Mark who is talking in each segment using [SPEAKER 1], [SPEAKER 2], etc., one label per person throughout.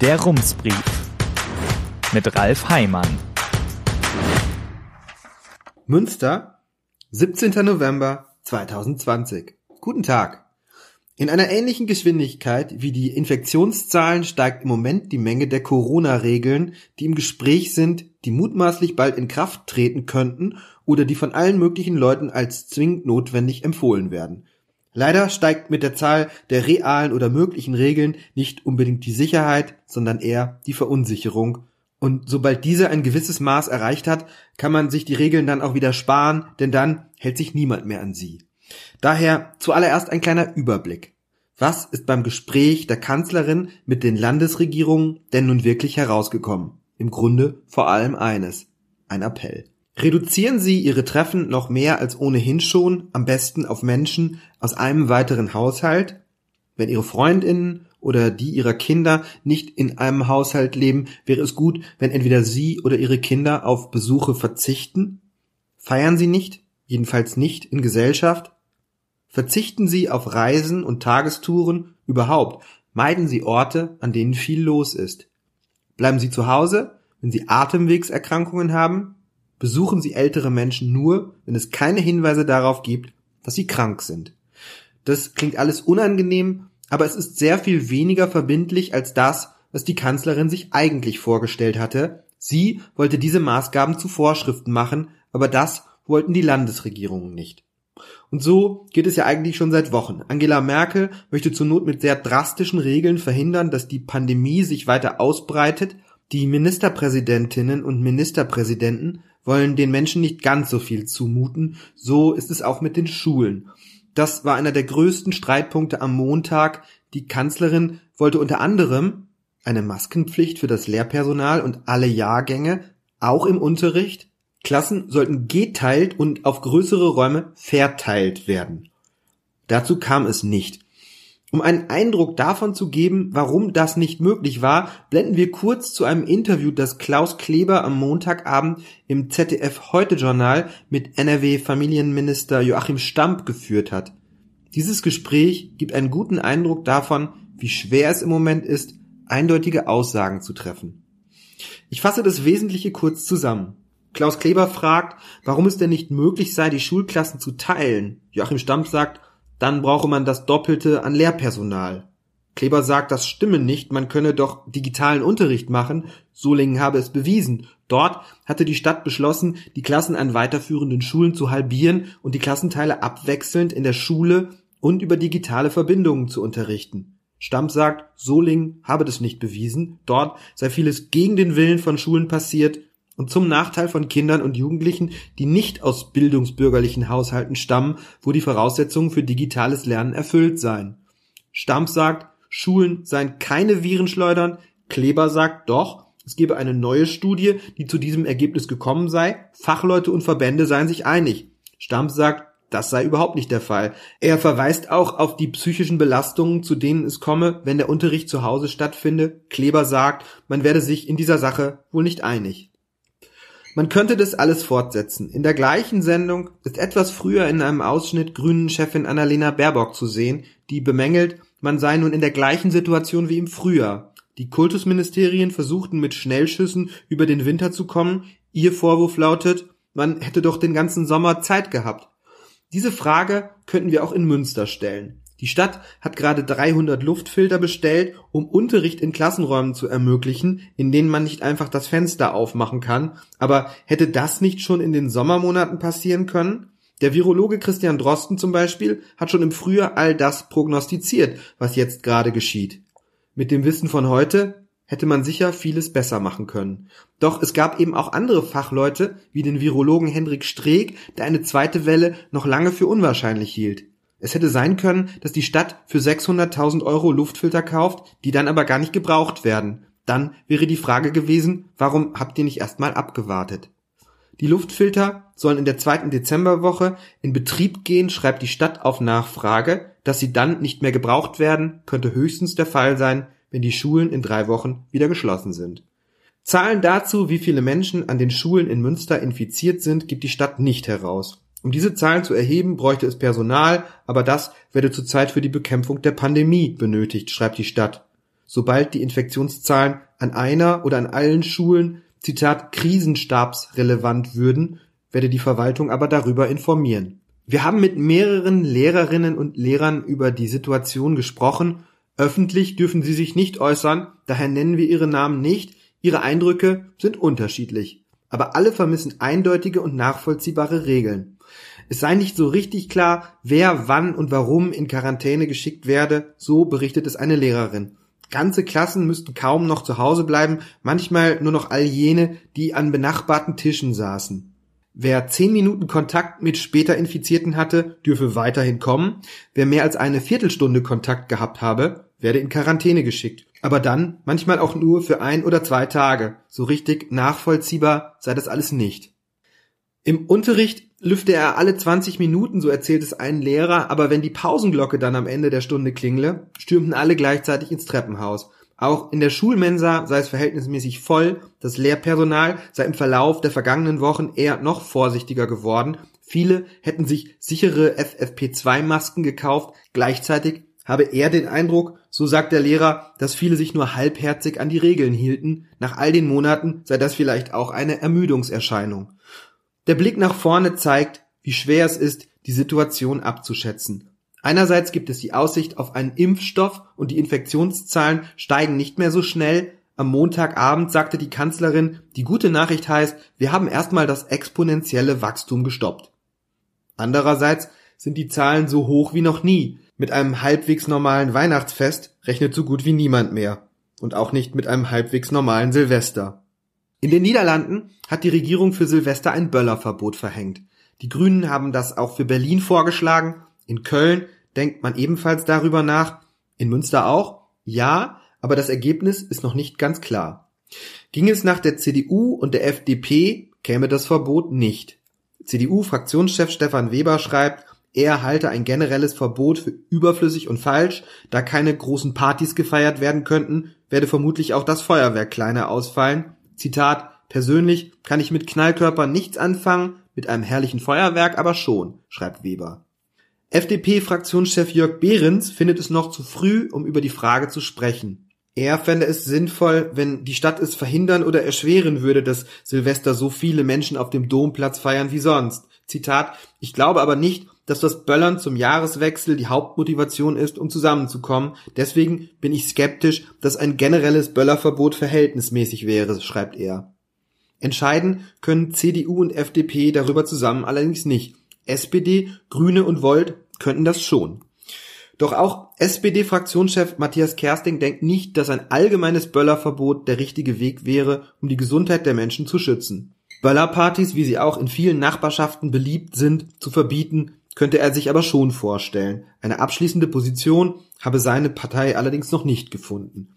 [SPEAKER 1] Der Rumsbrief mit Ralf Heimann.
[SPEAKER 2] Münster, 17. November 2020. Guten Tag. In einer ähnlichen Geschwindigkeit wie die Infektionszahlen steigt im Moment die Menge der Corona-Regeln, die im Gespräch sind, die mutmaßlich bald in Kraft treten könnten oder die von allen möglichen Leuten als zwingend notwendig empfohlen werden. Leider steigt mit der Zahl der realen oder möglichen Regeln nicht unbedingt die Sicherheit, sondern eher die Verunsicherung. Und sobald diese ein gewisses Maß erreicht hat, kann man sich die Regeln dann auch wieder sparen, denn dann hält sich niemand mehr an sie. Daher zuallererst ein kleiner Überblick. Was ist beim Gespräch der Kanzlerin mit den Landesregierungen denn nun wirklich herausgekommen? Im Grunde vor allem eines. Ein Appell. Reduzieren Sie Ihre Treffen noch mehr als ohnehin schon, am besten auf Menschen aus einem weiteren Haushalt. Wenn Ihre Freundinnen oder die Ihrer Kinder nicht in einem Haushalt leben, wäre es gut, wenn entweder Sie oder Ihre Kinder auf Besuche verzichten. Feiern Sie nicht, jedenfalls nicht in Gesellschaft. Verzichten Sie auf Reisen und Tagestouren überhaupt. Meiden Sie Orte, an denen viel los ist. Bleiben Sie zu Hause, wenn Sie Atemwegserkrankungen haben besuchen Sie ältere Menschen nur, wenn es keine Hinweise darauf gibt, dass sie krank sind. Das klingt alles unangenehm, aber es ist sehr viel weniger verbindlich als das, was die Kanzlerin sich eigentlich vorgestellt hatte. Sie wollte diese Maßgaben zu Vorschriften machen, aber das wollten die Landesregierungen nicht. Und so geht es ja eigentlich schon seit Wochen. Angela Merkel möchte zur Not mit sehr drastischen Regeln verhindern, dass die Pandemie sich weiter ausbreitet. Die Ministerpräsidentinnen und Ministerpräsidenten wollen den Menschen nicht ganz so viel zumuten. So ist es auch mit den Schulen. Das war einer der größten Streitpunkte am Montag. Die Kanzlerin wollte unter anderem eine Maskenpflicht für das Lehrpersonal und alle Jahrgänge, auch im Unterricht. Klassen sollten geteilt und auf größere Räume verteilt werden. Dazu kam es nicht. Um einen Eindruck davon zu geben, warum das nicht möglich war, blenden wir kurz zu einem Interview, das Klaus Kleber am Montagabend im ZDF Heute Journal mit NRW Familienminister Joachim Stamp geführt hat. Dieses Gespräch gibt einen guten Eindruck davon, wie schwer es im Moment ist, eindeutige Aussagen zu treffen. Ich fasse das Wesentliche kurz zusammen. Klaus Kleber fragt, warum es denn nicht möglich sei, die Schulklassen zu teilen. Joachim Stamp sagt, dann brauche man das Doppelte an Lehrpersonal. Kleber sagt, das stimme nicht, man könne doch digitalen Unterricht machen. Solingen habe es bewiesen. Dort hatte die Stadt beschlossen, die Klassen an weiterführenden Schulen zu halbieren und die Klassenteile abwechselnd in der Schule und über digitale Verbindungen zu unterrichten. Stamp sagt, Solingen habe das nicht bewiesen. Dort sei vieles gegen den Willen von Schulen passiert und zum Nachteil von Kindern und Jugendlichen, die nicht aus bildungsbürgerlichen Haushalten stammen, wo die Voraussetzungen für digitales Lernen erfüllt seien. Stamp sagt, Schulen seien keine Virenschleudern, Kleber sagt doch, es gebe eine neue Studie, die zu diesem Ergebnis gekommen sei, Fachleute und Verbände seien sich einig. Stamp sagt, das sei überhaupt nicht der Fall. Er verweist auch auf die psychischen Belastungen, zu denen es komme, wenn der Unterricht zu Hause stattfinde. Kleber sagt, man werde sich in dieser Sache wohl nicht einig. Man könnte das alles fortsetzen. In der gleichen Sendung ist etwas früher in einem Ausschnitt Grünen-Chefin Annalena Baerbock zu sehen, die bemängelt, man sei nun in der gleichen Situation wie im Frühjahr. Die Kultusministerien versuchten mit Schnellschüssen über den Winter zu kommen. Ihr Vorwurf lautet, man hätte doch den ganzen Sommer Zeit gehabt. Diese Frage könnten wir auch in Münster stellen. Die Stadt hat gerade 300 Luftfilter bestellt, um Unterricht in Klassenräumen zu ermöglichen, in denen man nicht einfach das Fenster aufmachen kann. Aber hätte das nicht schon in den Sommermonaten passieren können? Der Virologe Christian Drosten zum Beispiel hat schon im Frühjahr all das prognostiziert, was jetzt gerade geschieht. Mit dem Wissen von heute hätte man sicher vieles besser machen können. Doch es gab eben auch andere Fachleute, wie den Virologen Hendrik Streeck, der eine zweite Welle noch lange für unwahrscheinlich hielt. Es hätte sein können, dass die Stadt für 600.000 Euro Luftfilter kauft, die dann aber gar nicht gebraucht werden. Dann wäre die Frage gewesen, warum habt ihr nicht erstmal abgewartet? Die Luftfilter sollen in der zweiten Dezemberwoche in Betrieb gehen, schreibt die Stadt auf Nachfrage. Dass sie dann nicht mehr gebraucht werden, könnte höchstens der Fall sein, wenn die Schulen in drei Wochen wieder geschlossen sind. Zahlen dazu, wie viele Menschen an den Schulen in Münster infiziert sind, gibt die Stadt nicht heraus. Um diese Zahlen zu erheben, bräuchte es Personal, aber das werde zurzeit für die Bekämpfung der Pandemie benötigt, schreibt die Stadt. sobald die Infektionszahlen an einer oder an allen Schulen, Zitat, krisenstabsrelevant würden, werde die Verwaltung aber darüber informieren. Wir haben mit mehreren Lehrerinnen und Lehrern über die Situation gesprochen. Öffentlich dürfen sie sich nicht äußern, daher nennen wir ihre Namen nicht. Ihre Eindrücke sind unterschiedlich. Aber alle vermissen eindeutige und nachvollziehbare Regeln. Es sei nicht so richtig klar, wer wann und warum in Quarantäne geschickt werde, so berichtet es eine Lehrerin. Ganze Klassen müssten kaum noch zu Hause bleiben, manchmal nur noch all jene, die an benachbarten Tischen saßen. Wer zehn Minuten Kontakt mit später Infizierten hatte, dürfe weiterhin kommen. Wer mehr als eine Viertelstunde Kontakt gehabt habe, werde in Quarantäne geschickt. Aber dann manchmal auch nur für ein oder zwei Tage. So richtig nachvollziehbar sei das alles nicht. Im Unterricht lüfte er alle 20 Minuten, so erzählt es ein Lehrer, aber wenn die Pausenglocke dann am Ende der Stunde klingle, stürmten alle gleichzeitig ins Treppenhaus. Auch in der Schulmensa sei es verhältnismäßig voll, das Lehrpersonal sei im Verlauf der vergangenen Wochen eher noch vorsichtiger geworden, viele hätten sich sichere FFP2-Masken gekauft, gleichzeitig habe er den Eindruck, so sagt der Lehrer, dass viele sich nur halbherzig an die Regeln hielten, nach all den Monaten sei das vielleicht auch eine Ermüdungserscheinung. Der Blick nach vorne zeigt, wie schwer es ist, die Situation abzuschätzen. Einerseits gibt es die Aussicht auf einen Impfstoff und die Infektionszahlen steigen nicht mehr so schnell. Am Montagabend sagte die Kanzlerin, die gute Nachricht heißt, wir haben erstmal das exponentielle Wachstum gestoppt. Andererseits sind die Zahlen so hoch wie noch nie. Mit einem halbwegs normalen Weihnachtsfest rechnet so gut wie niemand mehr. Und auch nicht mit einem halbwegs normalen Silvester. In den Niederlanden hat die Regierung für Silvester ein Böllerverbot verhängt. Die Grünen haben das auch für Berlin vorgeschlagen. In Köln denkt man ebenfalls darüber nach. In Münster auch? Ja, aber das Ergebnis ist noch nicht ganz klar. Ging es nach der CDU und der FDP, käme das Verbot nicht. CDU-Fraktionschef Stefan Weber schreibt, er halte ein generelles Verbot für überflüssig und falsch, da keine großen Partys gefeiert werden könnten, werde vermutlich auch das Feuerwerk kleiner ausfallen Zitat, persönlich kann ich mit Knallkörpern nichts anfangen, mit einem herrlichen Feuerwerk aber schon, schreibt Weber. FDP-Fraktionschef Jörg Behrens findet es noch zu früh, um über die Frage zu sprechen. Er fände es sinnvoll, wenn die Stadt es verhindern oder erschweren würde, dass Silvester so viele Menschen auf dem Domplatz feiern wie sonst. Zitat, ich glaube aber nicht, dass das Böllern zum Jahreswechsel die Hauptmotivation ist, um zusammenzukommen. Deswegen bin ich skeptisch, dass ein generelles Böllerverbot verhältnismäßig wäre, schreibt er. Entscheiden können CDU und FDP darüber zusammen allerdings nicht. SPD, Grüne und Volt könnten das schon. Doch auch SPD-Fraktionschef Matthias Kersting denkt nicht, dass ein allgemeines Böllerverbot der richtige Weg wäre, um die Gesundheit der Menschen zu schützen. Böllerpartys, wie sie auch in vielen Nachbarschaften beliebt sind, zu verbieten, könnte er sich aber schon vorstellen. Eine abschließende Position habe seine Partei allerdings noch nicht gefunden.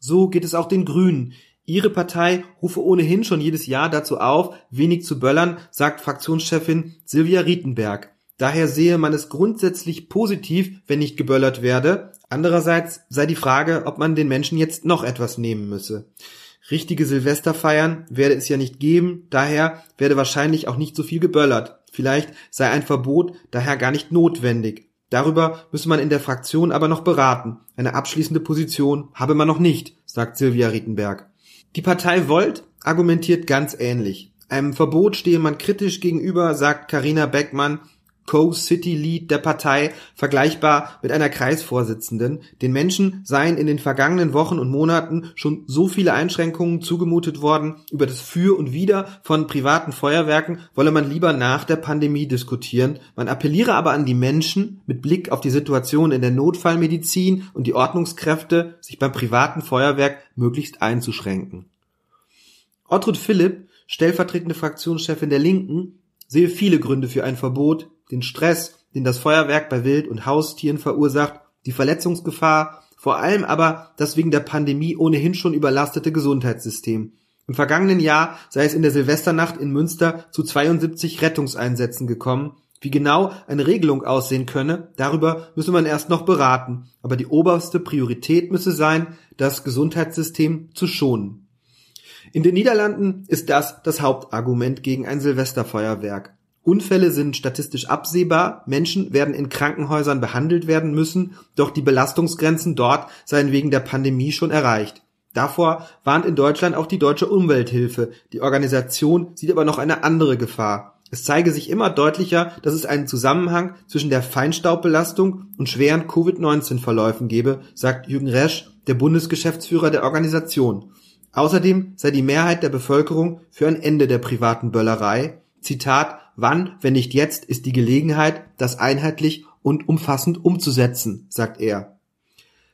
[SPEAKER 2] So geht es auch den Grünen. Ihre Partei rufe ohnehin schon jedes Jahr dazu auf, wenig zu böllern, sagt Fraktionschefin Silvia Rietenberg. Daher sehe man es grundsätzlich positiv, wenn nicht geböllert werde. Andererseits sei die Frage, ob man den Menschen jetzt noch etwas nehmen müsse. Richtige Silvesterfeiern werde es ja nicht geben, daher werde wahrscheinlich auch nicht so viel geböllert. Vielleicht sei ein Verbot daher gar nicht notwendig. Darüber müsse man in der Fraktion aber noch beraten. Eine abschließende Position habe man noch nicht, sagt Silvia Rietenberg. Die Partei Volt argumentiert ganz ähnlich. Einem Verbot stehe man kritisch gegenüber, sagt Karina Beckmann, Co-City-Lead der Partei, vergleichbar mit einer Kreisvorsitzenden. Den Menschen seien in den vergangenen Wochen und Monaten schon so viele Einschränkungen zugemutet worden, über das Für und Wider von privaten Feuerwerken wolle man lieber nach der Pandemie diskutieren. Man appelliere aber an die Menschen, mit Blick auf die Situation in der Notfallmedizin und die Ordnungskräfte, sich beim privaten Feuerwerk möglichst einzuschränken. Ortrud Philipp, stellvertretende Fraktionschefin der Linken, sehe viele Gründe für ein Verbot, den Stress, den das Feuerwerk bei Wild- und Haustieren verursacht, die Verletzungsgefahr, vor allem aber das wegen der Pandemie ohnehin schon überlastete Gesundheitssystem. Im vergangenen Jahr sei es in der Silvesternacht in Münster zu 72 Rettungseinsätzen gekommen. Wie genau eine Regelung aussehen könne, darüber müsse man erst noch beraten. Aber die oberste Priorität müsse sein, das Gesundheitssystem zu schonen. In den Niederlanden ist das das Hauptargument gegen ein Silvesterfeuerwerk. Unfälle sind statistisch absehbar, Menschen werden in Krankenhäusern behandelt werden müssen, doch die Belastungsgrenzen dort seien wegen der Pandemie schon erreicht. Davor warnt in Deutschland auch die Deutsche Umwelthilfe. Die Organisation sieht aber noch eine andere Gefahr. Es zeige sich immer deutlicher, dass es einen Zusammenhang zwischen der Feinstaubbelastung und schweren Covid-19-Verläufen gebe, sagt Jürgen Resch, der Bundesgeschäftsführer der Organisation. Außerdem sei die Mehrheit der Bevölkerung für ein Ende der privaten Böllerei. Zitat, wann, wenn nicht jetzt, ist die Gelegenheit, das einheitlich und umfassend umzusetzen, sagt er.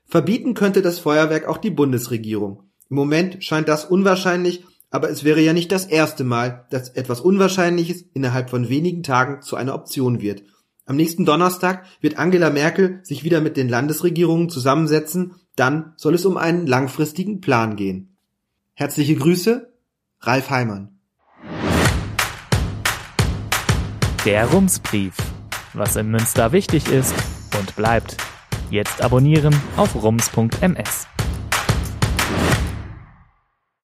[SPEAKER 2] Verbieten könnte das Feuerwerk auch die Bundesregierung. Im Moment scheint das unwahrscheinlich, aber es wäre ja nicht das erste Mal, dass etwas Unwahrscheinliches innerhalb von wenigen Tagen zu einer Option wird. Am nächsten Donnerstag wird Angela Merkel sich wieder mit den Landesregierungen zusammensetzen, dann soll es um einen langfristigen Plan gehen. Herzliche Grüße, Ralf Heimann.
[SPEAKER 1] Der Rumsbrief. Was in Münster wichtig ist und bleibt. Jetzt abonnieren auf rums.ms.